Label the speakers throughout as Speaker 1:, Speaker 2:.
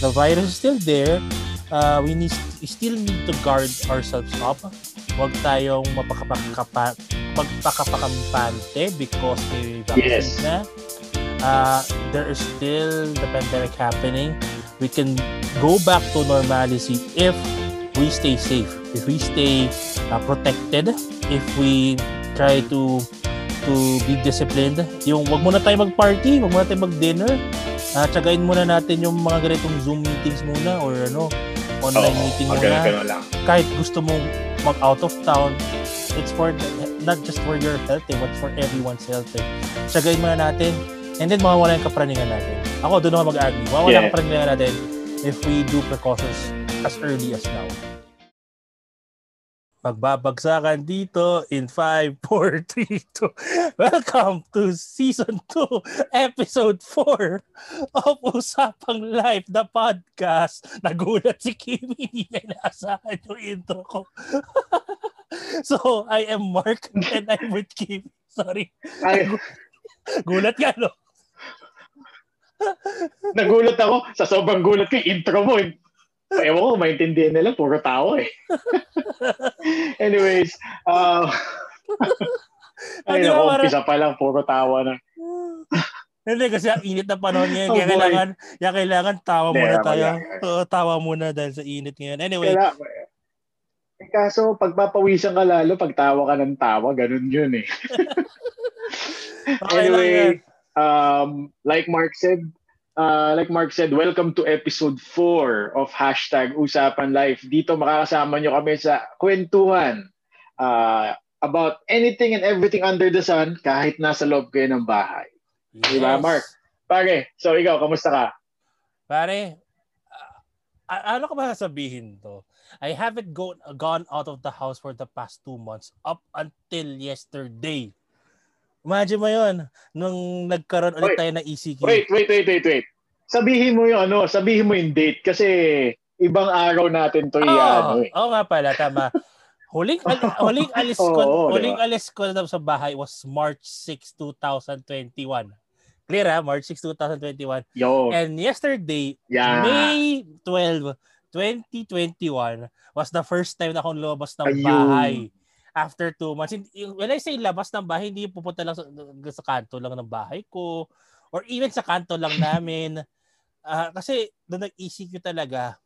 Speaker 1: the virus is still there. Uh, we need we still need to guard ourselves up. Huwag tayong mapakapakapa pagpakapakampante because may vaccine
Speaker 2: Yes.
Speaker 1: na. Uh, there is still the pandemic happening. We can go back to normalcy if we stay safe, if we stay uh, protected, if we try to to be disciplined. Yung wag muna tayo mag-party, wag muna tayo mag-dinner. Uh, tsagain muna natin yung mga ganitong Zoom meetings muna or ano, online
Speaker 2: Oo,
Speaker 1: meeting muna.
Speaker 2: lang.
Speaker 1: Kahit gusto mong mag out of town, it's for not just for your health, eh, but for everyone's health. Eh. Tsagain muna natin and then mawawala yung kapraningan natin. Ako, doon ako mag-agree. Mawawala
Speaker 2: Yeah.
Speaker 1: kapraningan natin if we do precautions as early as now. Magbabagsakan dito in 5, 4, 3, 2. Welcome to Season 2, Episode 4 of Usapang Life, the podcast. Nagulat si Kimi, hindi niya inaasahan yung intro ko. so, I am Mark and I'm with Kimi. Sorry.
Speaker 2: Ay,
Speaker 1: Gulat ka, no?
Speaker 2: nagulat ako. Sa sobrang gulat ko, intro mo. eh. Ewan ko, maintindihan nila. Puro tawa eh. Anyways, uh, ay, naku,
Speaker 1: parang-
Speaker 2: umpisa pa lang, puro tawa na.
Speaker 1: Hindi, kasi ang init na panahon ngayon.
Speaker 2: Oh,
Speaker 1: kaya kailangan, kaya kailangan tawa muna tayo.
Speaker 2: lang.
Speaker 1: Oo, tawa muna dahil sa init ngayon. Anyway,
Speaker 2: Kaya, eh, kaso, pagpapawisan ka lalo, pag tawa ka ng tawa, ganun yun eh. anyway, um, like Mark said, uh, like Mark said, welcome to episode 4 of hashtag Usapan Life. Dito makakasama nyo kami sa kwentuhan uh, about anything and everything under the sun kahit nasa loob kayo ng bahay. Di ba, Mark? Pare, so ikaw, kamusta ka?
Speaker 1: Pare, ah, ano ka ba sasabihin to? I haven't go, gone out of the house for the past two months up until yesterday. Imagine mo yun, nung nagkaroon ulit
Speaker 2: Wait.
Speaker 1: tayo ng ECQ.
Speaker 2: Wait, wait, wait, wait, wait. Sabihin mo yung ano, sabihin mo yung date kasi ibang araw natin to i-ano eh.
Speaker 1: oo nga pala, tama. Huling, al- huling alis ko,
Speaker 2: Oo,
Speaker 1: huling
Speaker 2: diba?
Speaker 1: alis ko na sa bahay was March 6, 2021. Clear ha? March 6, 2021.
Speaker 2: Yo,
Speaker 1: And yesterday,
Speaker 2: yeah.
Speaker 1: May 12, 2021 was the first time na akong lumabas ng
Speaker 2: Ayun.
Speaker 1: bahay after two months. When I say labas ng bahay, hindi pupunta lang sa, sa kanto lang ng bahay ko or even sa kanto lang namin. Ah, kasi doon nag-ECQ talaga,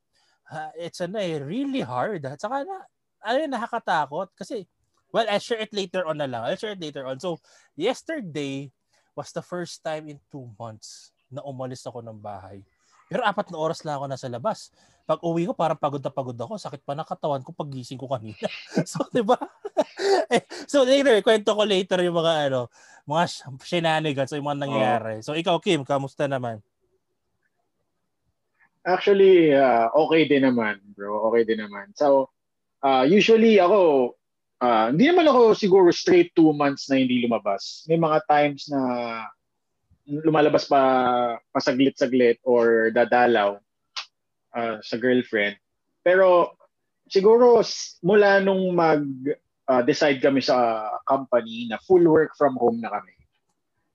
Speaker 1: ah, it's ano eh, really hard. At saka na, ano yun, nakakatakot. Kasi, well, I'll share it later on na lang. I'll share it later on. So, yesterday was the first time in two months na umalis ako ng bahay. Pero apat na oras lang ako nasa labas. Pag uwi ko, parang pagod na pagod ako. Sakit pa ng katawan ko pag gising ko kanina. so, di ba? So, later, kwento ko later yung mga, ano, mga sh- shenanigans o yung mga nangyayari. So, ikaw, Kim, kamusta naman?
Speaker 2: Actually, uh, okay din naman, bro. Okay din naman. So, uh, usually ako, uh, hindi naman ako siguro straight two months na hindi lumabas. May mga times na lumalabas pa pasaglit-saglit or dadalaw uh, sa girlfriend. Pero siguro mula nung mag uh, decide kami sa company na full work from home na kami.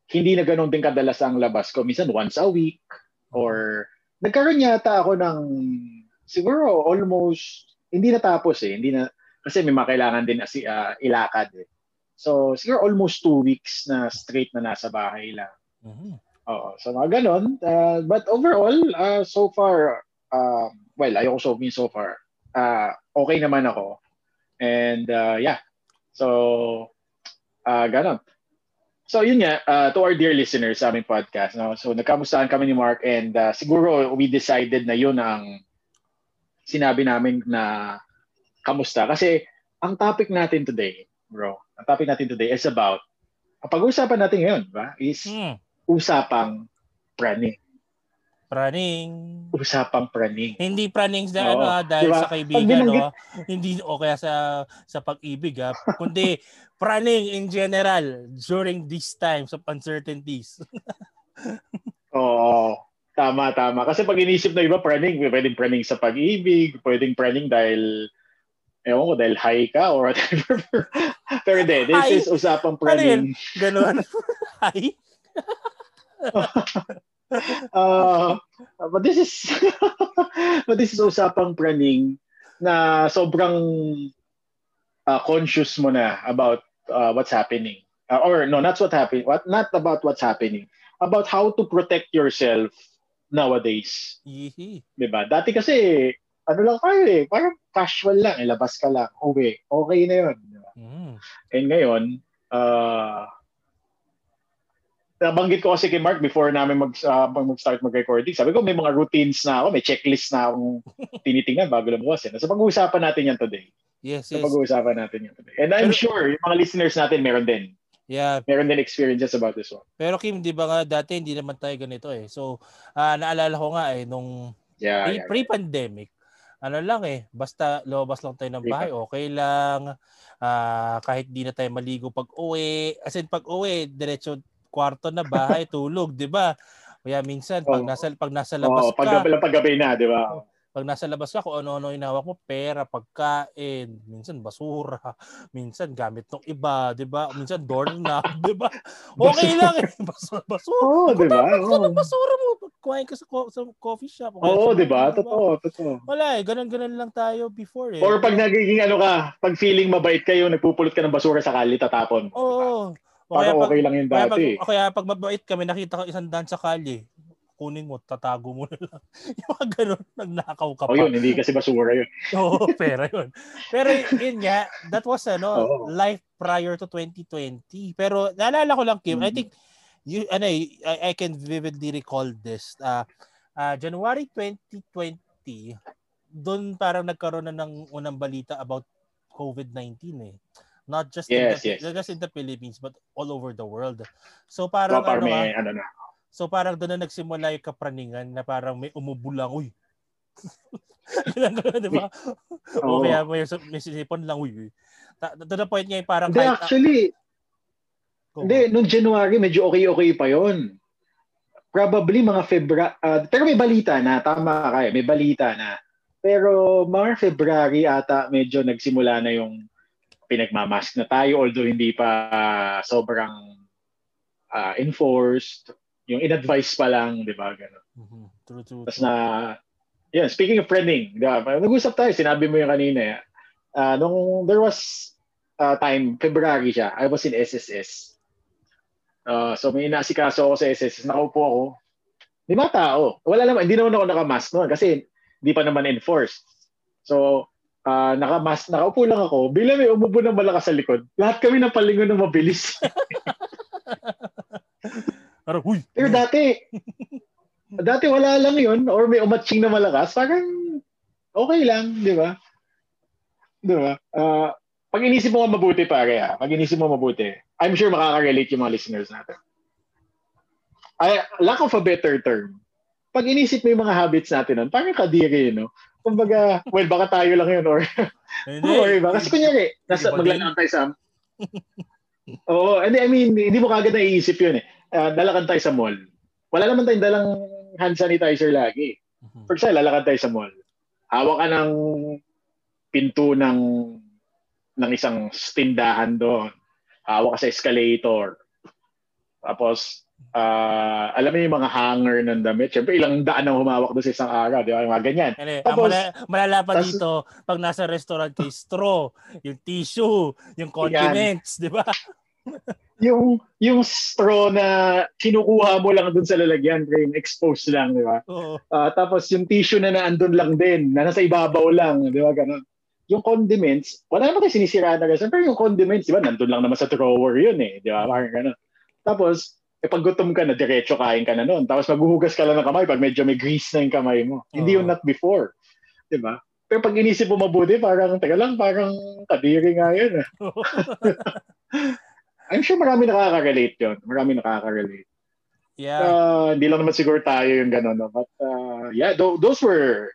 Speaker 2: Hindi na ganun din kadalas ang labas ko. Minsan once a week or nagkaroon yata ako ng siguro almost hindi natapos eh. Hindi na kasi may mga kailangan din asi, ah, ilakad eh. So siguro almost two weeks na straight na nasa bahay lang.
Speaker 1: Mhm.
Speaker 2: Oo. So mga ganon. Uh, but overall, uh, so far, uh, well, ayoko sabihin so far. Uh, okay naman ako. And uh, yeah. So, uh, ganon. So yun nga, uh, to our dear listeners sa aming podcast. No? So nagkamustahan kami ni Mark and uh, siguro we decided na yun ang sinabi namin na kamusta. Kasi ang topic natin today, bro, ang topic natin today is about, ang pag-uusapan natin ngayon, ba, is
Speaker 1: Hmm.
Speaker 2: usapang praning.
Speaker 1: Praning.
Speaker 2: Usapang praning.
Speaker 1: Hindi praning
Speaker 2: Oo.
Speaker 1: ano ah, dahil
Speaker 2: Diba?
Speaker 1: sa kaibigan
Speaker 2: binanggit-
Speaker 1: no. Hindi o kaya sa sa pag-ibig ah, kundi praning in general during these times of uncertainties.
Speaker 2: Oo. Tama, tama. Kasi pag inisip na iba, praning, pwedeng praning sa pag-ibig, pwedeng praning dahil, ewan ko, dahil high ka or whatever. Pero hindi, this
Speaker 1: High?
Speaker 2: is usapang
Speaker 1: Ano yun?
Speaker 2: praning.
Speaker 1: Ganon.
Speaker 2: Uh, but this is but this is usapang praning na sobrang uh, conscious mo na about uh, what's happening. Uh, or no, not what happening. What not about what's happening. About how to protect yourself nowadays.
Speaker 1: Yee.
Speaker 2: 'Di ba? Dati kasi ano lang kayo eh, parang casual lang, ilabas ka lang, uwi. Okay na 'yon. Diba? Mm. And ngayon, uh, nabanggit ko kasi kay Mark before namin mag, uh, mag-start mag-recording. Sabi ko, may mga routines na ako, may checklist na akong tinitingnan bago lumabas. Eh. So pag-uusapan natin yan today.
Speaker 1: Yes,
Speaker 2: yes. So pag-uusapan natin yan today. And I'm Pero, sure, yung mga listeners natin meron din.
Speaker 1: Yeah.
Speaker 2: Meron din experiences about this one.
Speaker 1: Pero Kim, di ba nga dati hindi naman tayo ganito eh. So, uh, naalala ko nga eh, nung
Speaker 2: yeah, pre-
Speaker 1: yeah, pre-pandemic, ano lang eh, basta lumabas lang tayo ng bahay, okay lang. Uh, kahit di na tayo maligo pag uwi. As in, pag uwi, diretso kwarto na bahay, tulog, 'di ba? Kaya minsan pag nasa pag nasa labas oh,
Speaker 2: ka, pag paggabi na, 'di ba?
Speaker 1: Pag nasa labas ka, kung ano-ano inawak mo, pera, pagkain, minsan basura, minsan gamit ng iba, 'di ba? Minsan doorknob, 'di ba? Okay lang eh. Basura, basura.
Speaker 2: Oh, 'di ba?
Speaker 1: Oh. basura mo kumain ka sa, co- sa coffee shop.
Speaker 2: Oo, oh, 'di ba? Totoo, totoo.
Speaker 1: Wala eh, ganun-ganun lang tayo before eh.
Speaker 2: Or pag nagiging ano ka, pag feeling mabait kayo, nagpupulot ka ng basura sa kali tatapon.
Speaker 1: Oo. Diba?
Speaker 2: Parang okay lang yung dati.
Speaker 1: Kaya pag, kaya pag mabait kami, nakita ko isang daan sa kalye, kunin mo, tatago mo na lang. yung mga ganun, nagnakaw ka
Speaker 2: pa. Oh, yun, hindi kasi basura yun.
Speaker 1: Oo, pera yun. Pero yun nga, that was ano, oh. life prior to 2020. Pero naalala ko lang, Kim, mm-hmm. I think, you, ano, I, I can vividly recall this. Uh, uh, January 2020, doon parang nagkaroon na ng unang balita about COVID-19 eh. Not just
Speaker 2: yes,
Speaker 1: in the,
Speaker 2: yes.
Speaker 1: not just in the Philippines but all over the world. So parang so, ano,
Speaker 2: may, ano na.
Speaker 1: So parang doon na nagsimula yung kapraningan na parang may umubulang, uy. di ba? Oh. O kaya may, may sisipon lang, uy. To the point ngayon parang
Speaker 2: Hindi, kahit, actually, uh, hindi, noong January, medyo okay-okay pa yon Probably mga February, uh, pero may balita na, tama ka eh, may balita na. Pero mga February ata medyo nagsimula na yung pinagmamask na tayo although hindi pa uh, sobrang uh, enforced. Yung in-advise pa lang, di ba? Ganun.
Speaker 1: Mm-hmm. True, true,
Speaker 2: Tapos na, yeah, speaking of friending, diba? nag-usap tayo, sinabi mo yung kanina, uh, nung there was uh, time, February siya, I was in SSS. Uh, so may inaasikaso ako sa SSS, nakaupo ako. Di ba tao? Wala naman, hindi naman ako nakamask noon kasi hindi pa naman enforced. So, uh, nakamas, nakaupo lang ako, bila may umubo ng malakas sa likod, lahat kami napalingon ng mabilis.
Speaker 1: Parang, huy!
Speaker 2: Pero dati, dati wala lang yon or may umatching na malakas, parang okay lang, di ba? Di ba? Uh, pag inisip mo mabuti pare, ha? pag inisip mo mabuti, I'm sure makaka-relate yung mga listeners natin. I, lack of a better term, pag inisip mo yung mga habits natin nun, parang kadiri, no? Kumbaga, well, baka tayo lang yun or or iba. Kasi kunyari, nasa, maglalakad tayo sa Oo, hindi, I mean, hindi mo kagad naiisip yun eh. Uh, lalakad tayo sa mall. Wala naman tayong dalang hand sanitizer lagi. Mm-hmm. For example, lalakad tayo sa mall. Hawak ka ng pinto ng ng isang tindahan doon. Hawak ka sa escalator. Tapos, uh, alam mo yung mga hanger ng damit. Siyempre, ilang daan ang humawak doon sa isang araw. Di ba? Yung mga ganyan.
Speaker 1: Ano, Tapos, ang malala pa tas, dito, pag nasa restaurant kay straw, yung tissue, yung condiments, di ba?
Speaker 2: yung yung straw na kinukuha mo lang doon sa lalagyan, yung exposed lang, di ba?
Speaker 1: Uh,
Speaker 2: tapos yung tissue na naandun lang din, na nasa ibabaw lang, di ba? Ganun. Yung condiments, wala naman kayo sinisira na kasi. Pero yung condiments, di ba, nandun lang naman sa drawer yun eh. Di ba? Parang ganun. Tapos, eh pag gutom ka na, diretso kain ka na noon. Tapos maghuhugas ka lang ng kamay pag medyo may grease na yung kamay mo. Uh-huh. Hindi yung not before. Di ba? Pero pag inisip mo mabuti, parang, teka lang, parang kadiri nga yun. Eh. I'm sure marami nakaka-relate yun. Marami nakaka-relate.
Speaker 1: Yeah.
Speaker 2: Uh, hindi lang naman siguro tayo yung gano'n. No? But uh, yeah, th- those were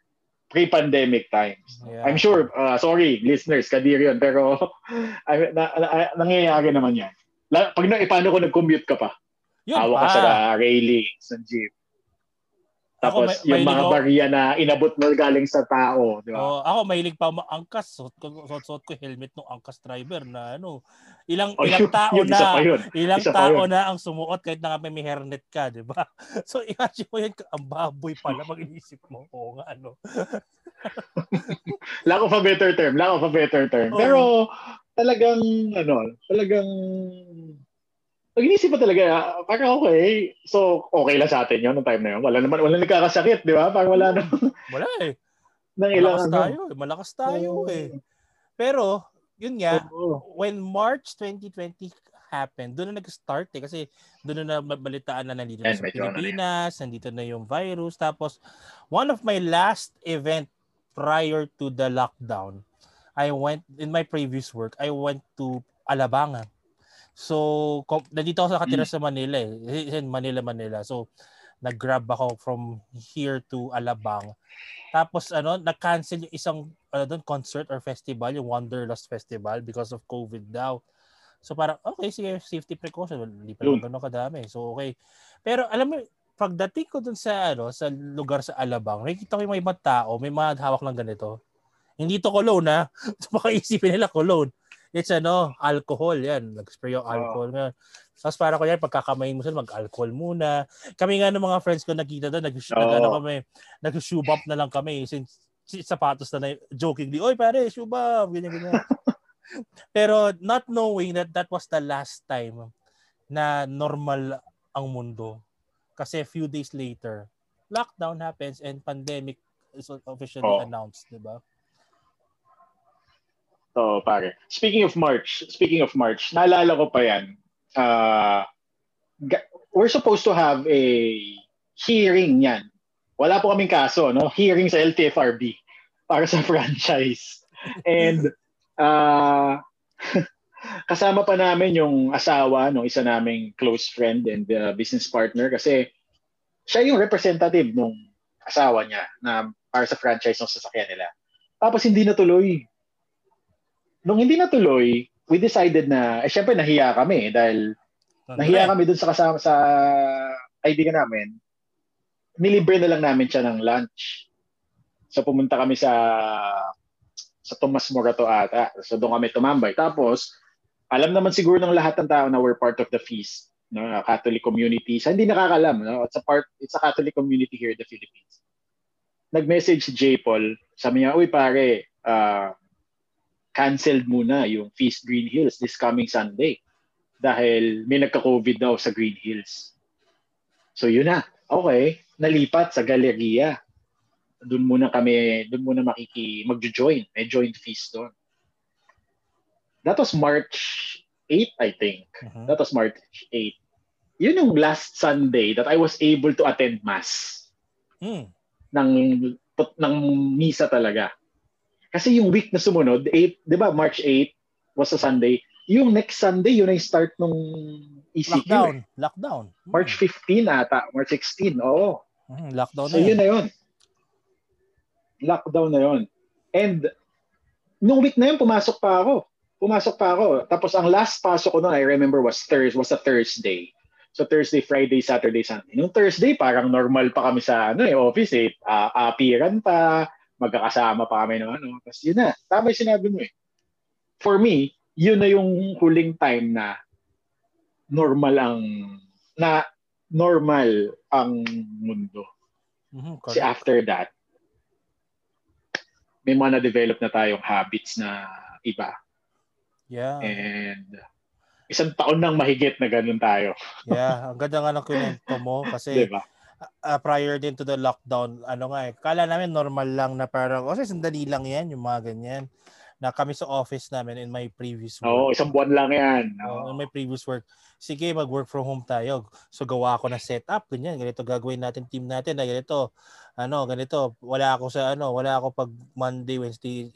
Speaker 2: pre-pandemic times. Yeah. I'm sure, uh, sorry, listeners, kadiri yun. Pero na, na, na, nangyayari naman yan. La, pag na, eh, paano ko nag-commute ka pa?
Speaker 1: Yun
Speaker 2: Hawak
Speaker 1: pa.
Speaker 2: ka sa railing, sa jeep. Tapos
Speaker 1: Ako, may-
Speaker 2: yung mga
Speaker 1: ako-
Speaker 2: barya na inabot mo galing sa tao, di ba?
Speaker 1: Oh, ako mahilig pa angkas. Suot ko, suot, suot ko helmet ng angkas driver na ano. Ilang
Speaker 2: Oh,
Speaker 1: ilang tao
Speaker 2: yun,
Speaker 1: na.
Speaker 2: yun.
Speaker 1: Ilang
Speaker 2: Isa
Speaker 1: tao na ang sumuot kahit na may hairnet ka, di ba? So, imagine mo yan, ang baboy pala pag inisip mo. Oo nga, ano.
Speaker 2: Lack of a better term, lack of a better term.
Speaker 1: Oo.
Speaker 2: Pero talagang ano, talagang pag inisip mo talaga, ah, parang okay. So, okay lang sa atin yun noong time na yun. Wala naman, wala nagkakasakit, di ba? Parang wala na
Speaker 1: Wala eh.
Speaker 2: nang ilang
Speaker 1: Malakas
Speaker 2: ano.
Speaker 1: tayo. eh. Malakas tayo
Speaker 2: Oo.
Speaker 1: eh. Pero, yun nga,
Speaker 2: Oo.
Speaker 1: when March 2020 happened, doon na nag-start eh. Kasi doon na nabalitaan na nandito na
Speaker 2: Yan,
Speaker 1: sa
Speaker 2: ano na
Speaker 1: Pilipinas, nandito na yung virus. Tapos, one of my last event prior to the lockdown, I went, in my previous work, I went to Alabang. So, nandito ako nakatira sa Manila eh. In Manila, Manila. So, nag-grab ako from here to Alabang. Tapos ano, na-cancel yung isang ano doon concert or festival, yung Wanderlust Festival because of COVID daw. So parang okay, sige, safety precaution, hindi pa naman ganun kadami. So okay. Pero alam mo, pagdating ko dun sa ano, sa lugar sa Alabang, nakikita ko yung mga ibang tao, may mga hawak ng ganito. Hindi to cologne ha. Baka isipin nila cologne. It's ano, alcohol yan. Nag-spray yung alcohol. Ngayon, Tapos para ko yan, pagkakamayin mo sila, mag-alcohol muna. Kami nga ng mga friends ko nakita doon, nag
Speaker 2: Oo.
Speaker 1: nag- ano kami, nag-shoe bump na lang kami. Since, sapatos na na, jokingly, oy pare, shoe bump, ganyan, ganyan. Pero not knowing that that was the last time na normal ang mundo. Kasi a few days later, lockdown happens and pandemic is officially
Speaker 2: Oo.
Speaker 1: announced, di ba?
Speaker 2: So, pare. Speaking of March, speaking of March, naalala ko pa yan. Uh, we're supposed to have a hearing yan. Wala po kaming kaso, no? Hearing sa LTFRB para sa franchise. And uh, kasama pa namin yung asawa ng isa naming close friend and uh, business partner kasi siya yung representative nung asawa niya na para sa franchise ng sasakyan nila. Tapos hindi natuloy nung hindi natuloy, we decided na, eh syempre nahiya kami dahil nahiya kami dun sa kasama sa kaibigan namin. Nilibre na lang namin siya ng lunch. So pumunta kami sa sa Tomas Morato ata. So doon kami tumambay. Tapos, alam naman siguro ng lahat ng tao na we're part of the feast. No, Catholic community. Sa hindi nakakalam, no? It's a part, it's a Catholic community here in the Philippines. Nag-message si J. Paul. Sabi niya, uy pare, ah, canceled muna yung Feast Green Hills this coming Sunday dahil may nagka-COVID daw sa Green Hills. So yun na. Okay, nalipat sa galeriya. Doon muna kami, doon muna makiki magjo-join. May joint feast doon. That was March 8, I think.
Speaker 1: Mhm.
Speaker 2: That was March 8. Yun yung last Sunday that I was able to attend mass
Speaker 1: Hmm.
Speaker 2: ng ng misa talaga. Kasi yung week na sumunod, 8, 'di ba, March 8 was a Sunday. Yung next Sunday, yun ang start nung ECQ.
Speaker 1: Lockdown.
Speaker 2: eh.
Speaker 1: Lockdown. Hmm.
Speaker 2: March 15 ata, March 16. Oo.
Speaker 1: Mhm, Lockdown
Speaker 2: So
Speaker 1: na
Speaker 2: yun
Speaker 1: yun.
Speaker 2: na yun. Lockdown na yun. And nung week na yun, pumasok pa ako. Pumasok pa ako. Tapos ang last pasok ko noon, I remember was Thursday, was a Thursday. So Thursday, Friday, Saturday, Sunday. Nung Thursday, parang normal pa kami sa ano eh, office eh. Uh, apiran pa, magkakasama pa kami ng ano. Tapos yun na. Tama yung sinabi mo eh. For me, yun na yung huling time na normal ang na normal ang mundo.
Speaker 1: Mhm,
Speaker 2: Kasi after that, may mga na-develop na tayong habits na iba.
Speaker 1: Yeah.
Speaker 2: And isang taon nang mahigit na ganun tayo.
Speaker 1: Yeah, ang ganda nga ng kwento mo kasi
Speaker 2: ba?
Speaker 1: Uh, prior din to the lockdown, ano nga eh, kala namin normal lang na parang, kasi sandali lang yan, yung mga ganyan. Na kami sa office namin in my previous work.
Speaker 2: Oo, isang buwan lang yan.
Speaker 1: Oh, in my previous work, sige, mag-work from home tayo. So, gawa ako ng setup, ganyan, ganito gagawin natin, team natin, na ganito, ano, ganito, wala ako sa, ano, wala ako pag Monday, Wednesday,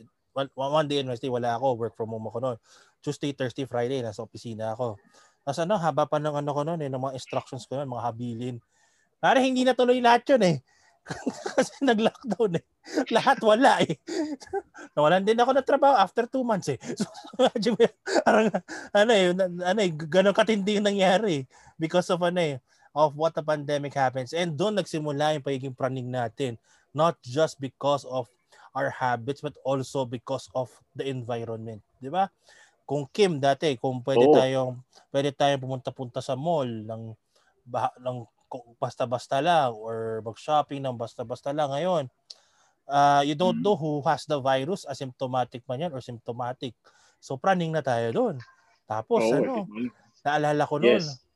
Speaker 1: Monday and Wednesday, wala ako, work from home ako noon. Tuesday, Thursday, Friday, nasa opisina ako. Tapos ano, haba pa ng ano ko noon, eh, ng mga instructions ko noon, mga habilin. Para hindi natuloy lahat yun eh. Kasi nag-lockdown eh. Lahat wala eh. Nawalan din ako ng trabaho after two months eh. So, imagine mo yun, parang, ano eh, ano eh, ganun katindi yung nangyari. Because of ano eh, of what the pandemic happens. And doon nagsimula yung pagiging praning natin. Not just because of our habits but also because of the environment. Di ba? Kung Kim dati, kung pwede oh. tayong pwede tayong pumunta-punta sa mall ng bah, ng basta-basta lang or mag-shopping ng basta-basta lang ngayon. Uh, you don't mm-hmm. know who has the virus, asymptomatic man yan or symptomatic. So praning na tayo doon. Tapos oh, ano, naalala ko noon, yes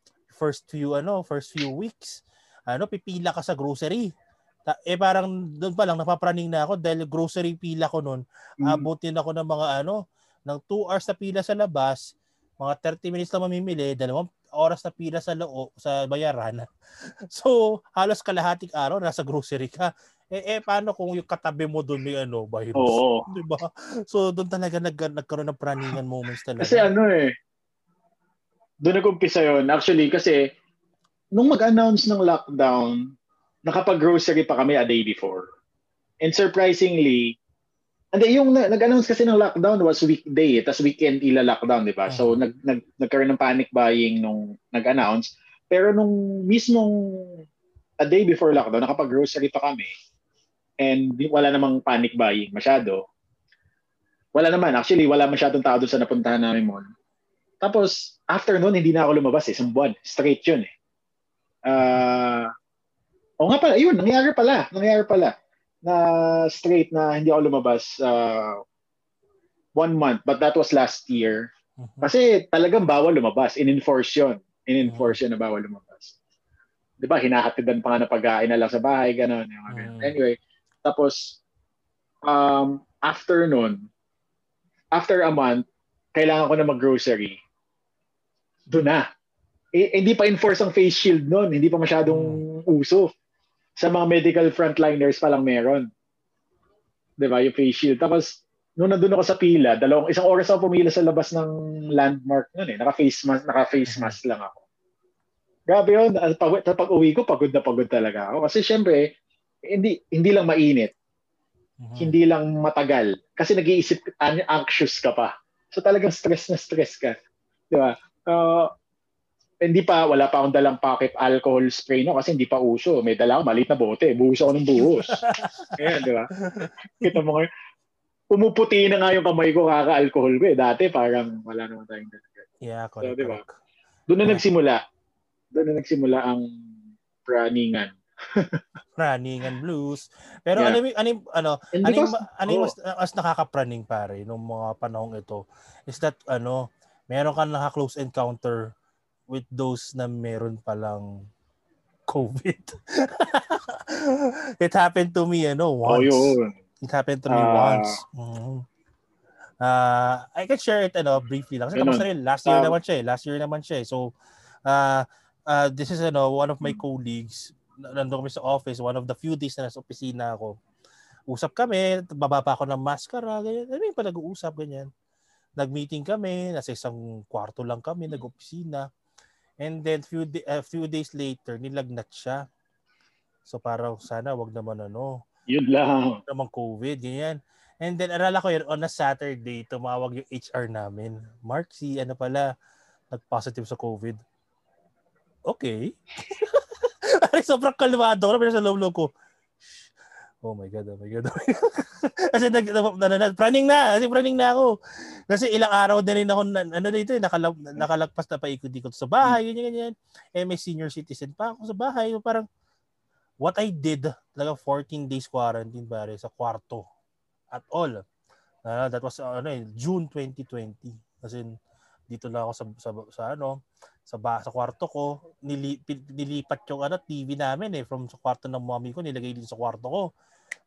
Speaker 1: first few ano, first few weeks, ano, pipila ka sa grocery. Ta- eh parang doon pa lang napapraning na ako dahil grocery pila ko noon. Mm. Abutin ako ng mga ano, ng 2 hours na pila sa labas, mga 30 minutes lang mamimili, dalawang oras na pila sa loob sa bayaran. so, halos kalahating araw nasa grocery ka. Eh, eh paano kung yung katabi mo doon may ano, virus? Oo. Di ba? So, doon talaga nag, nagkaroon ng praningan moments talaga.
Speaker 2: Kasi ano eh, doon nag-umpisa yun. Actually, kasi nung mag-announce ng lockdown, nakapag-grocery pa kami a day before. And surprisingly, and yung nag-announce kasi ng lockdown was weekday, eh, tapos weekend ila lockdown, di ba? So nag, nag nagkaroon ng panic buying nung nag-announce. Pero nung mismong a day before lockdown, nakapag-grocery pa kami. And wala namang panic buying masyado. Wala naman. Actually, wala masyadong tao doon sa napuntahan namin mall. Tapos, after noon, hindi na ako lumabas eh. Isang buwan. Straight yun eh. Uh, o nga pala, yun, nangyari pala. Nangyari pala. Na straight na hindi ako lumabas uh, one month. But that was last year. Mm-hmm. Kasi talagang bawal lumabas. In-enforce yun. In-enforce yun na bawal lumabas. Di ba? Hinahatidan pa nga na pagkain na lang sa bahay. Ganon. Mm-hmm. Anyway, tapos, um, after nun, after a month, kailangan ko na mag-grocery doon na. Eh, hindi pa enforce ang face shield noon. Hindi pa masyadong hmm. uso. Sa mga medical frontliners pa lang meron. 'Di ba Yung face shield. Tapos, nung nandun ako sa pila, dalawang, isang oras ako pumila sa labas ng landmark noon eh. Naka-face mask, naka-face hmm. mask lang ako. Grabe yun. Pag, pag uwi ko, pagod na pagod talaga ako. Kasi syempre, hindi, hindi lang mainit. Uh-huh. Hindi lang matagal. Kasi nag-iisip, anxious ka pa. So talagang stress na stress ka. Di ba? uh, hindi pa, wala pa akong dalang pocket alcohol spray no kasi hindi pa uso. May dala ako, maliit na bote. Buhos ako ng buhos. Ayan, di ba? Kita mo ngayon, pumuputi na nga yung kamay ko kaka-alcohol ko eh. Dati parang wala naman tayong dalaga.
Speaker 1: Yeah, correct. So, di ba?
Speaker 2: Doon na nagsimula. Doon na nagsimula ang praningan.
Speaker 1: praningan blues. Pero yeah. ano ano ano ano, because, ano oh. mas, mas nakakapraning pare nung mga panahong ito is that ano meron kang naka-close encounter with those na meron palang COVID. it happened to me, ano, oh, once. Oh, yun. It happened to me uh, once. Mm-hmm. Uh, I can share it ano, briefly lang. Kasi tapos na rin. Last year um, naman siya eh. Last year naman siya eh. So, uh, uh, this is ano, one of my colleagues. Nandun kami sa office. One of the few days na nasa opisina ako. Usap kami. Bababa ako ng maskara. Ganyan. Ano yung pa nag-uusap? Ganyan nag-meeting kami, nasa isang kwarto lang kami, nag-opisina. And then few a few days later, nilagnat siya. So parang sana wag naman ano.
Speaker 2: Yun lang.
Speaker 1: Naman COVID, ganyan. And then arala ko yun, on a Saturday, tumawag yung HR namin. Mark, si ano pala, nag-positive sa COVID. Okay. Ay, sobrang kalmado ko. Pero sa loob ko, Oh my God, oh my God. Oh my God. kasi nag, na, na, na, praning na, kasi praning na ako. Kasi ilang araw din rin ako, na, ano dito, eh, nakalag, nakalagpas na paikot-ikot sa bahay, ganyan, ganyan. Eh, may senior citizen pa ako sa bahay. Parang, what I did, talaga 14 days quarantine, pare, sa kwarto. At all. Uh, that was, uh, ano eh, June 2020. Kasi dito lang ako sa, sa, sa ano, sa ba, sa kwarto ko, nili, nilipat yung ano, TV namin eh from sa kwarto ng mommy ko nilagay din sa kwarto ko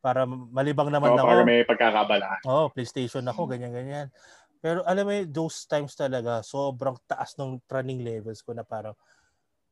Speaker 1: para malibang naman oh, ako.
Speaker 2: Para may pagkakabalaan.
Speaker 1: Oh, PlayStation ako, ganyan ganyan. Pero alam mo, those times talaga sobrang taas ng training levels ko na parang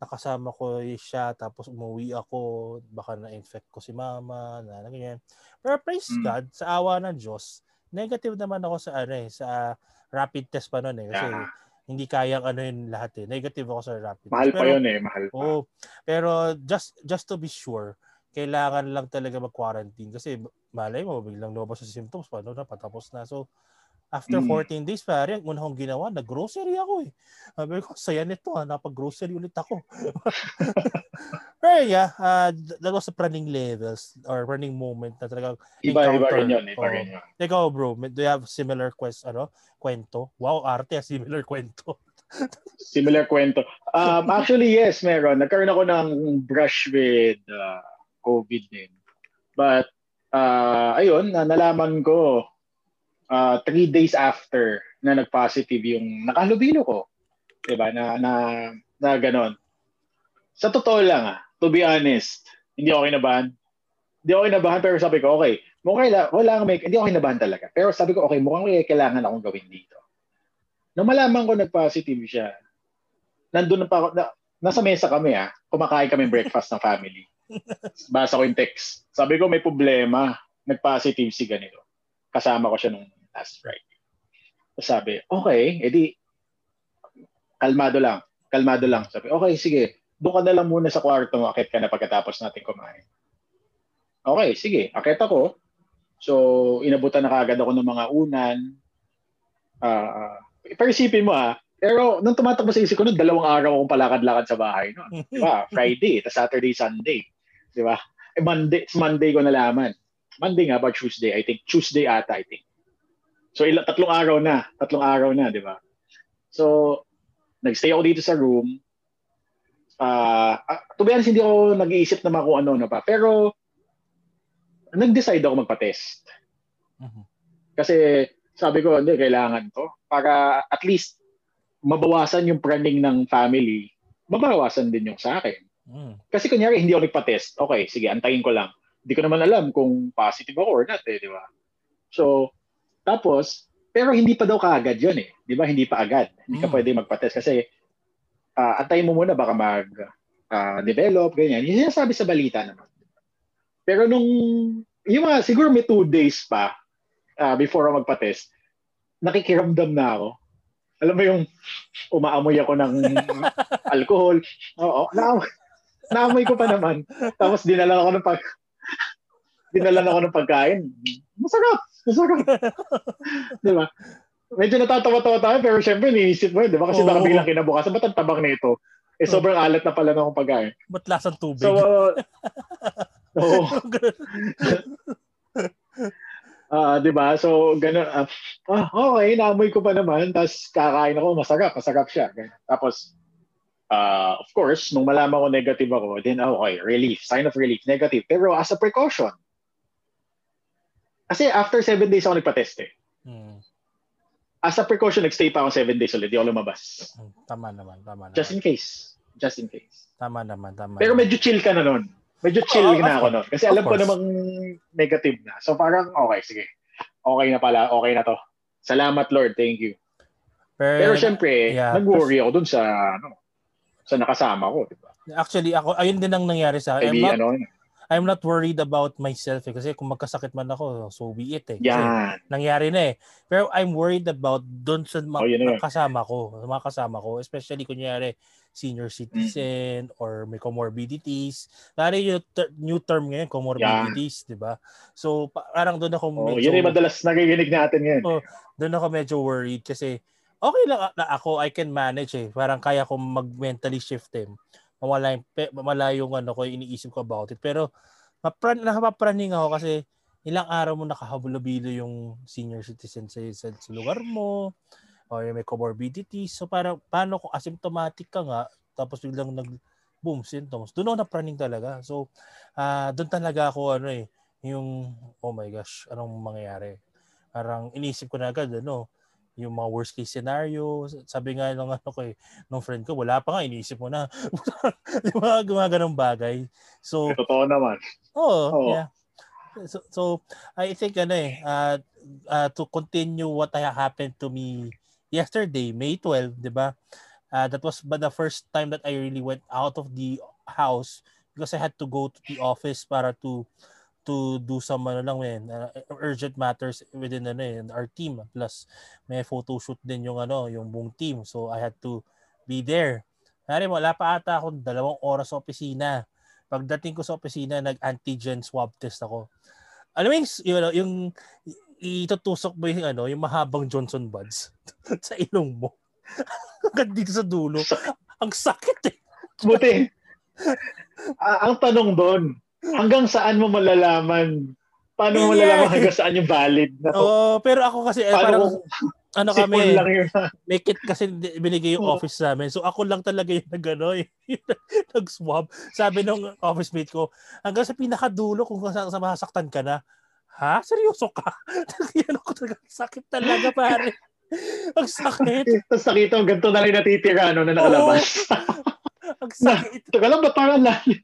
Speaker 1: nakasama ko siya tapos umuwi ako, baka na-infect ko si mama, na, na ganyan. Pero praise mm. God, sa awa ng Diyos, negative naman ako sa ano eh, sa rapid test pa noon eh. Kasi yeah hindi kayang ano yun lahat eh. Negative ako sa rapid.
Speaker 2: Mahal pero, pa yun eh, mahal pa.
Speaker 1: Oh, pero just just to be sure, kailangan lang talaga mag-quarantine kasi malay mo biglang lumabas sa symptoms paano na patapos na. So After mm. 14 days, pare, ang una kong ginawa, nag-grocery ako eh. Sabi ko, saya nito ha, napag-grocery ulit ako. Pero yeah, uh, that was the running levels or running moment na talaga
Speaker 2: iba, encounter. Iba rin yun, iba rin yun.
Speaker 1: Ikaw bro, do you have similar quest, ano, kwento? Wow, arte, similar kwento.
Speaker 2: similar kwento. Um, actually, yes, meron. Nagkaroon ako ng brush with uh, COVID din. But, uh, ayun, na nalaman ko uh, three days after na nag-positive yung nakalubilo ko. Diba? Na, na, na ganon. Sa totoo lang ah, to be honest, hindi ako kinabahan. Hindi ako kinabahan pero sabi ko, okay, mukhang wala, wala may, hindi ako kinabahan talaga. Pero sabi ko, okay, mukhang kailangan akong gawin dito. Nung malaman ko nag-positive siya, nandun na pa ako, na, nasa mesa kami ah, kumakain kami breakfast ng family. Basa ko yung text. Sabi ko, may problema. Nag-positive si ganito. Kasama ko siya nung last Friday. Sabi, okay, edi kalmado lang. Kalmado lang. Sabi, okay, sige. Doon ka na lang muna sa kwarto mo. Akit ka na pagkatapos natin kumain. Okay, sige. Akit ako. So, inabutan na kagad ako ng mga unan. Uh, pero isipin mo ah, pero nung tumatakbo sa isip ko, nung dalawang araw akong palakad-lakad sa bahay. No? Di ba? Friday, ta Saturday, Sunday. Di ba? Eh, Monday, Monday ko nalaman. Monday nga ba, Tuesday? I think. Tuesday ata, I think. So ilang tatlong araw na, tatlong araw na, 'di ba? So nagstay ako dito sa room. Ah, uh, to be honest, hindi ako nag-iisip naman kung ano na pa. Pero nag-decide ako magpa-test. Uh-huh. Kasi sabi ko, hindi, kailangan to. Para at least mabawasan yung praning ng family, mabawasan din yung sa akin. Uh-huh. Kasi kunyari, hindi ako nagpa-test. Okay, sige, antayin ko lang. Hindi ko naman alam kung positive ako or not, eh, di ba? So, tapos, pero hindi pa daw kaagad yun eh. Di ba? Hindi pa agad. Hindi ka mm. pwede magpa-test kasi uh, antayin mo muna baka mag-develop, ah, uh, ganyan. Yung sinasabi sa balita naman. Pero nung, yung mga, siguro may two days pa uh, before ako magpa-test, nakikiramdam na ako. Alam mo yung umaamoy ako ng alcohol. Oo, naamoy, naamoy ko pa naman. Tapos dinala ako ng pag dinala ako ng pagkain. Masarap! Masarap! di ba? Medyo natatawa-tawa tayo, pero syempre, niisip mo, di ba? Kasi oh. baka biglang kinabukasan, ba't ang tabang nito? Eh, sobrang alat na pala ng pagkain.
Speaker 1: Ba't lasang tubig?
Speaker 2: So, uh, oo. Ah, uh, 'di ba? So ganun uh, ah, okay, naamoy ko pa naman, tapos kakain ako, masarap, masarap siya. Ganun. Tapos uh, of course, nung malaman ko negative ako, then okay, relief, sign of relief, negative. Pero as a precaution, kasi after seven days ako nagpa-test eh. Hmm. As a precaution, nagstay pa ako seven days ulit. Di ako lumabas.
Speaker 1: Hmm, tama naman, tama naman.
Speaker 2: Just in case. Just in case.
Speaker 1: Tama naman, tama
Speaker 2: Pero medyo chill ka na nun. Medyo chill oh, na ako nun. Kasi alam ko namang negative na. So parang, okay, sige. Okay na pala. Okay na to. Salamat, Lord. Thank you. Pero, Pero syempre, yeah, nag-worry ako dun sa, ano, sa nakasama ko. Diba?
Speaker 1: Actually, ako, ayun din ang nangyari sa akin. Maybe, ano, I'm not worried about myself eh, kasi kung magkasakit man ako, so be it eh. Kasi
Speaker 2: yeah.
Speaker 1: nangyari na eh. Pero I'm worried about doon sa mga oh, kasama ko, mga kasama ko, especially kunyari senior citizen mm. or may comorbidities. Pare yung ter- new term ngayon, comorbidities, yeah. 'di ba? So parang doon ako
Speaker 2: medyo oh, yun yung madalas nakikinig natin ngayon.
Speaker 1: Oh, doon ako medyo worried kasi okay lang na ako, I can manage eh. Parang kaya kong mag-mentally shift eh mawala yung, mawala yung ano ko, iniisip ko about it. Pero mapran, nakapapraning ako kasi ilang araw mo nakahabulabilo yung senior citizen sa, sa, sa lugar mo or may comorbidities. So parang paano kung asymptomatic ka nga tapos biglang nag boom symptoms. Doon ako napraning talaga. So uh, doon talaga ako ano eh yung oh my gosh, anong mangyayari? Parang inisip ko na agad ano, yung mga worst case scenario. Sabi nga nung ano ko eh, nung friend ko, wala pa nga, iniisip mo na. yung mga gumaganong bagay. So,
Speaker 2: Totoo naman.
Speaker 1: Oo, oh, yeah. So, so, I think ano eh, uh, uh, to continue what happened to me yesterday, May 12, di ba? Uh, that was but the first time that I really went out of the house because I had to go to the office para to to do some ano lang men uh, urgent matters within ano eh, our team plus may photo shoot din yung ano yung buong team so I had to be there Nari mo, wala pa ata ako dalawang oras sa opisina. Pagdating ko sa opisina, nag-antigen swab test ako. Alam mo yung, yung, yung itutusok mo yung ano, yung mahabang Johnson buds sa ilong mo. Hanggang dito sa dulo. Ang sakit eh.
Speaker 2: Buti. uh, ang tanong doon, hanggang saan mo malalaman? Paano mo malalaman hanggang saan yung valid?
Speaker 1: Na Oo, oh, pero ako kasi eh, parang kung, ano kami, lang yun. may kit kasi binigay yung office sa amin. So ako lang talaga yung nagano, nag-swab. Sabi nung office mate ko, hanggang sa pinakadulo kung sa, sa masaktan ka na, ha? Seryoso ka? Yan ako talaga, sakit talaga pare. Ang sakit.
Speaker 2: Tapos nakita mo, ganito na lang natitira, ano, na nakalabas.
Speaker 1: Ang sakit.
Speaker 2: Teka lang, ba't parang lalim?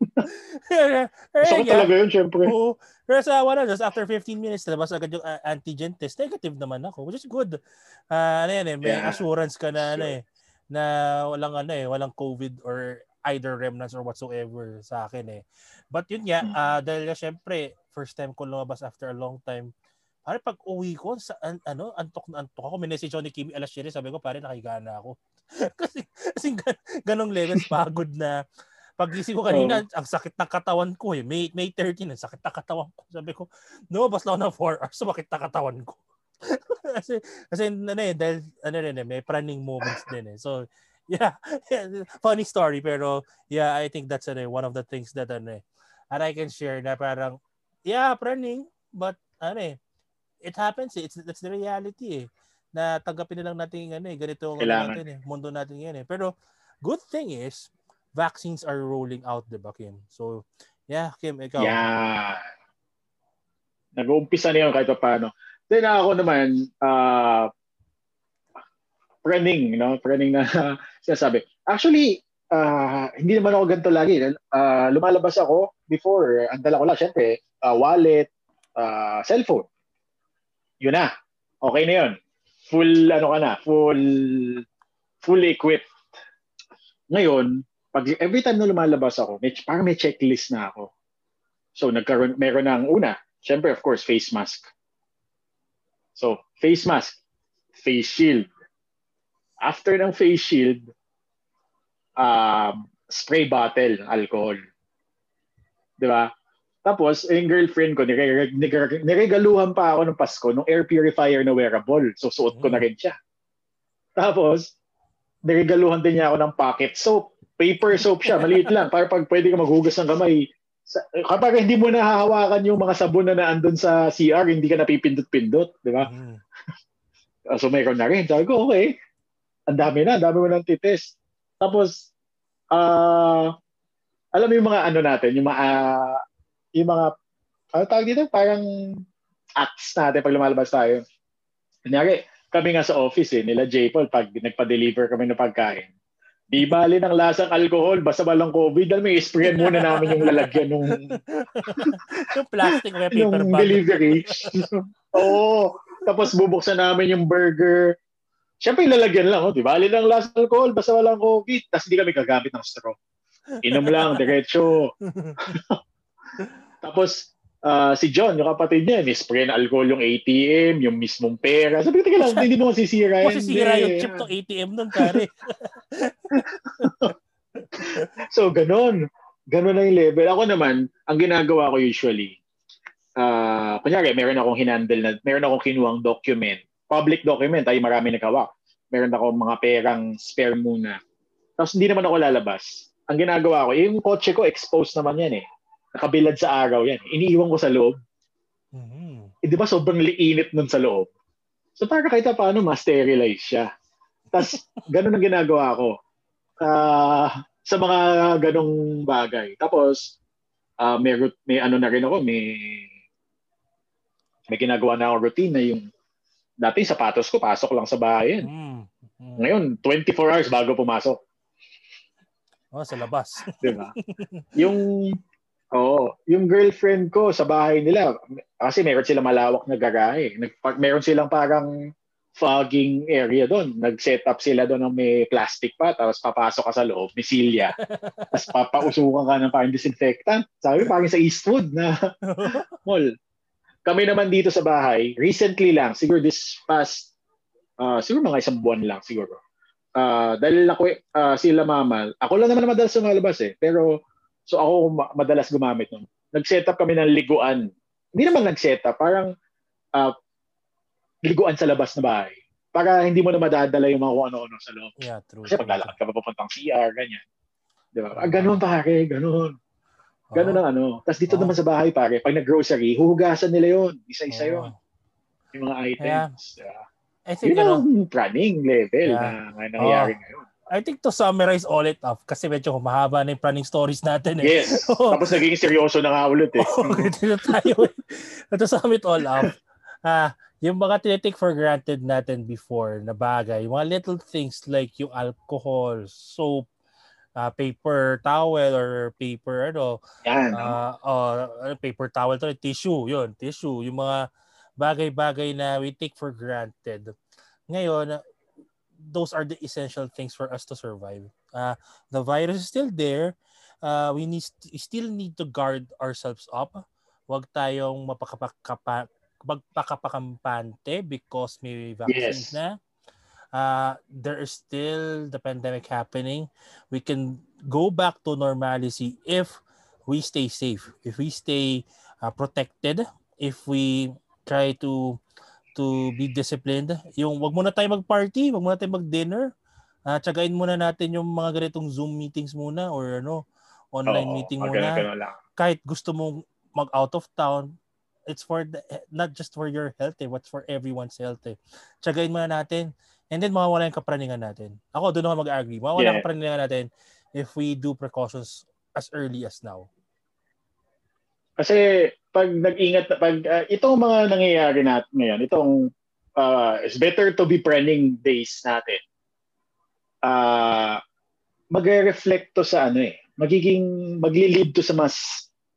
Speaker 2: sakit talaga yun, syempre.
Speaker 1: Oo. Pero sa wala, just after 15 minutes, labas agad yung uh, antigen test. Negative naman ako, which is good. Uh, ano yan eh, may yeah. assurance ka na, sure. ano eh, na walang ano eh, walang COVID or either remnants or whatsoever sa akin eh. But yun nga, uh, dahil syempre, first time ko lumabas after a long time, Pare, pag uwi ko, sa, an, ano, antok na antok ako. May message ako ni Kimi alas 7, sabi ko, pare, nakahiga na ako. kasi, kasi gan, ganong levels pagod na pagising ko kanina, oh. ang sakit ng katawan ko eh. May, May 13, ang sakit ng katawan ko. Sabi ko, no, basta ako ng 4 hours, sumakit na katawan ko. kasi, kasi ano eh, dahil, ano rin eh, may praning moments din eh. So, yeah, yeah, funny story, pero yeah, I think that's ano, one of the things that ano eh, and I can share na parang, yeah, praning, but ano eh, it happens eh. It's, that's the reality eh. Na tanggapin na lang natin ano eh. Ganito ang ano natin eh. Mundo natin yan eh. Pero good thing is, vaccines are rolling out, di ba, Kim? So, yeah, Kim, ikaw.
Speaker 2: Yeah. Nag-uumpisa na yun kahit paano. Then ako naman, uh, running, no? Running na sinasabi. Actually, uh, hindi naman ako ganito lagi. Uh, lumalabas ako before, ang dala ko lang, syempre, uh, wallet, uh, cellphone yun na. Okay na yun. Full, ano ka na, full, full equipped. Ngayon, pag every time na lumalabas ako, may, parang may checklist na ako. So, nagkaroon, meron ng una, syempre, of course, face mask. So, face mask, face shield. After ng face shield, um, spray bottle, alcohol. Di ba? Tapos, yung girlfriend ko, nire- nire- niregaluhan pa ako ng Pasko ng air purifier na wearable. So, suot ko na rin siya. Tapos, niregaluhan din niya ako ng pocket soap. Paper soap siya, maliit lang. Para pag pwede ka maghugas ng kamay. Sa, kapag hindi mo nahahawakan yung mga sabon na naandun sa CR, hindi ka napipindot-pindot. Di ba? Mm. so, mayroon na rin. Sabi ko, okay. Ang dami na. Ang dami mo nang titest. Tapos, ah, uh, alam mo yung mga ano natin, yung mga uh, yung mga, ano tawag dito? Parang acts natin pag lumalabas tayo. Kunyari, kami nga sa office eh, nila J. Paul, pag nagpa-deliver kami ng pagkain, Di bali ng lasang alcohol, basta walang COVID, alam mo, i-sprayan muna namin yung lalagyan nung...
Speaker 1: yung plastic na paper
Speaker 2: yung bag. delivery. Oo. Tapos bubuksan namin yung burger. Siyempre, lalagyan lang. Oh. Di bali ng lasang alcohol, basta walang COVID. Tapos hindi kami gagamit ng straw. Inom lang, diretso. Tapos, uh, si John, yung kapatid niya, ni-spray na alcohol yung ATM, yung mismong pera. Sabi ko, lang, hindi mo masisira
Speaker 1: yan. Masisira yung chip ng ATM nun, pare.
Speaker 2: so, ganun. Ganun na yung level. Ako naman, ang ginagawa ko usually, uh, kunyari, meron akong hinandle na, meron akong kinuwang document, public document, ay marami nagkawak. Meron akong mga perang spare muna. Tapos hindi naman ako lalabas. Ang ginagawa ko, yung kotse ko, exposed naman yan eh nakabilad sa araw yan. Iniiwan ko sa loob. Mm-hmm. Eh, di ba sobrang liinit nun sa loob? So para kahit paano ma-sterilize siya. Tapos ganun ang ginagawa ko. Uh, sa mga ganong bagay. Tapos uh, may, may ano na rin ako, may may ginagawa na ako routine na yung dati sapatos ko pasok lang sa bahay yan. Mm-hmm. Ngayon 24 hours bago pumasok.
Speaker 1: Oh, sa labas.
Speaker 2: 'Di ba? yung Oo. Yung girlfriend ko sa bahay nila, kasi meron sila malawak na garahe. Nag, meron silang parang fogging area doon. Nag-set up sila doon ng may plastic pa, tapos papasok ka sa loob, may silya. tapos papausukan ka ng parang disinfectant. Sabi parang sa Eastwood na mall. Kami naman dito sa bahay, recently lang, siguro this past, uh, siguro mga isang buwan lang siguro. Uh, dahil ako, uh, sila mama, ako lang naman madalas sumalabas eh, pero So ako madalas gumamit nun. Nag-set up kami ng liguan. Hindi naman nag-set up, parang uh, liguan sa labas na bahay. Para hindi mo na madadala yung mga kung ano-ano sa loob.
Speaker 1: Yeah, true.
Speaker 2: Kasi paglalakad ka pa papuntang CR, ganyan. Di ba? Ah, ganun pare, ganun. Ganun
Speaker 1: Oo.
Speaker 2: ang ano. Tapos dito
Speaker 1: Oo.
Speaker 2: naman sa bahay pare, pag nag-grocery, huhugasan nila yon Isa-isa
Speaker 1: Oo.
Speaker 2: yon Yung mga items. Yeah.
Speaker 1: I think,
Speaker 2: Yun
Speaker 1: ano,
Speaker 2: ang planning level
Speaker 1: Yeah.
Speaker 2: na, na nangyayari ngayon.
Speaker 1: I think to summarize all it up, kasi medyo mahaba na yung planning stories natin eh.
Speaker 2: Yes. Tapos naging seryoso na nga ulit eh.
Speaker 1: Oo, ganito na tayo. eh. to sum it all up, ah, yung mga tinitake for granted natin before na bagay, yung mga little things like yung alcohol, soap, ah, paper towel or paper ano,
Speaker 2: Yan.
Speaker 1: ah, oh, paper towel to, tissue, yun, tissue, yung mga bagay-bagay na we take for granted. Ngayon, those are the essential things for us to survive. Uh, the virus is still there. Uh, we need we still need to guard ourselves up. Huwag tayong magpakapakampante because may vaccines
Speaker 2: Yes.
Speaker 1: na. Uh, there is still the pandemic happening. We can go back to normalcy if we stay safe, if we stay uh, protected, if we try to to be disciplined. Yung wag muna tayo mag-party, wag muna tayo mag-dinner. Uh, tsagain muna natin yung mga ganitong Zoom meetings muna or ano, online
Speaker 2: Oo,
Speaker 1: meeting muna. Kahit gusto mong mag out of town, it's for the, not just for your health, eh, but for everyone's health. Eh. Tsagain muna natin. And then mawawala yung kapraningan natin. Ako, doon ako mag-agree. Mawawala
Speaker 2: Yeah.
Speaker 1: kapraningan natin if we do precautions as early as now.
Speaker 2: Kasi pag nag-ingat, pag uh, itong mga nangyayari natin ngayon, itong uh, it's better to be planning days natin. Uh, magre-reflect to sa ano eh. Magiging, magli-lead to sa mas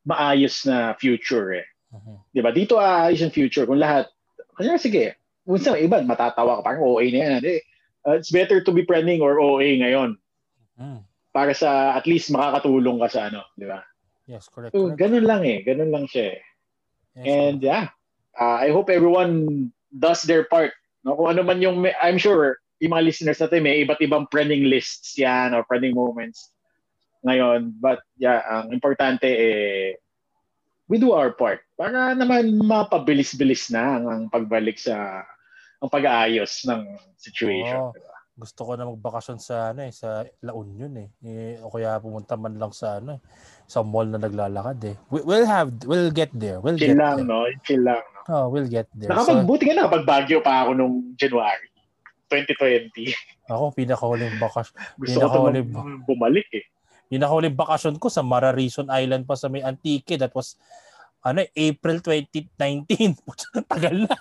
Speaker 2: maayos na future eh.
Speaker 1: Mhm.
Speaker 2: Di ba? Dito aayos yung future kung lahat. Kanya sige, sa iba matatawa ka parang OA na yan. Hindi. Uh, it's better to be planning or OA ngayon
Speaker 1: Mm.
Speaker 2: para sa at least makakatulong ka sa ano, di ba?
Speaker 1: Yes, correct.
Speaker 2: So,
Speaker 1: correct.
Speaker 2: ganun lang eh. Ganun lang siya eh.
Speaker 1: Yes,
Speaker 2: And yeah, uh, I hope everyone does their part. No? Kung ano man yung, I'm sure, yung mga listeners natin, may iba't ibang planning lists yan or planning moments ngayon. But yeah, ang importante eh, we do our part para naman mapabilis-bilis na ang, ang pagbalik sa ang pag-aayos ng situation.
Speaker 1: Oo. Gusto ko na magbakasyon sa ano eh sa La Union eh. eh o kaya pumunta man lang sa ano eh, sa mall na naglalakad eh. We, we'll have we'll get there. We'll
Speaker 2: Chill
Speaker 1: get
Speaker 2: lang,
Speaker 1: there.
Speaker 2: no? Chill lang. No?
Speaker 1: Oh, we'll get there. So,
Speaker 2: Nakapagbuti ka na kapag Baguio pa ako nung January 2020.
Speaker 1: ako pinakahuling bakasyon,
Speaker 2: Gusto ko
Speaker 1: Pinakauli-
Speaker 2: tumang bumalik eh.
Speaker 1: pinakahuling bakasyon ko sa Mararison Island pa sa may Antique. That was ano eh, April 2019. tagal na.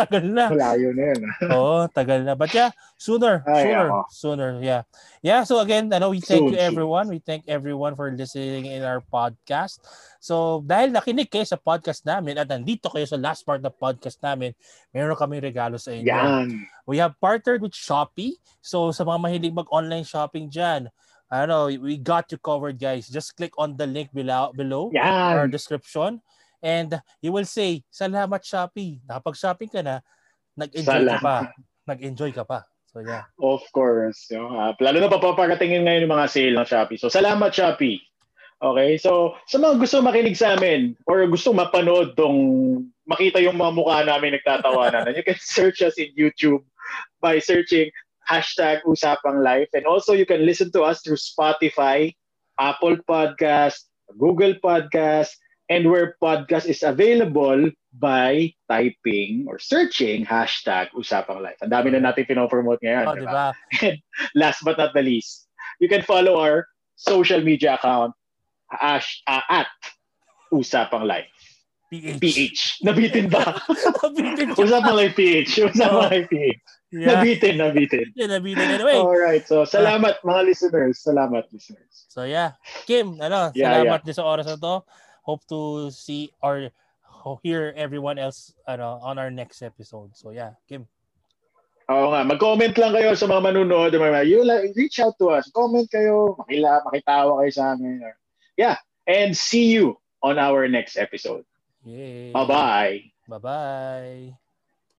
Speaker 1: Tagal na.
Speaker 2: Malayo na yun.
Speaker 1: Oo, tagal na. But yeah, sooner,
Speaker 2: Ay,
Speaker 1: sooner,
Speaker 2: ako.
Speaker 1: sooner. Yeah. Yeah, so again, ano, we thank
Speaker 2: Soon,
Speaker 1: you
Speaker 2: soon.
Speaker 1: everyone. We thank everyone for listening in our podcast. So, dahil nakinig kayo sa podcast namin at nandito kayo sa last part ng podcast namin, meron kaming regalo sa inyo.
Speaker 2: Yan.
Speaker 1: We have partnered with Shopee. So, sa mga mahilig mag-online shopping dyan, ano, we got you covered, guys. Just click on the link below, below our
Speaker 2: Yan.
Speaker 1: description. And you will say, salamat Shopee. Nakapag-shopping ka na, nag-enjoy ka pa. Nag-enjoy ka pa. So yeah.
Speaker 2: Of course. Yung, ah, lalo na papapagatingin ngayon yung mga sale ng Shopee. So, salamat Shopee. Okay? So, sa mga gusto makinig sa amin or gusto mapanood tong makita yung mga mukha namin nagtatawanan, you can search us in YouTube by searching hashtag Usapang Life. And also, you can listen to us through Spotify, Apple Podcast, Google Podcast, and where podcast is available by typing or searching hashtag Usapang Life. Ang dami na natin pinopromote ngayon.
Speaker 1: Oh,
Speaker 2: di
Speaker 1: di
Speaker 2: ba?
Speaker 1: ba?
Speaker 2: Last but not the least, you can follow our social media account hash, uh, at Usapang Life.
Speaker 1: PH.
Speaker 2: PH. Nabitin ba?
Speaker 1: nabitin siya.
Speaker 2: Usapang Life PH. Usapang
Speaker 1: Oh.
Speaker 2: Life PH.
Speaker 1: Yeah.
Speaker 2: Nabitin, nabitin.
Speaker 1: Yeah, nabitin. Anyway.
Speaker 2: Alright. So, salamat mga listeners. Salamat listeners.
Speaker 1: So yeah. Kim, ano,
Speaker 2: Yeah,
Speaker 1: salamat din sa oras na to. Hope to see or hear everyone else ano, on our next episode. So yeah, Kim.
Speaker 2: Oo nga, mag-comment lang kayo sa mga manunood. Mga, you like, reach out to us. Comment kayo, makila, makitawa kayo sa amin. Yeah, and see you on our next episode.
Speaker 1: Yay.
Speaker 2: Bye-bye.
Speaker 1: Bye-bye.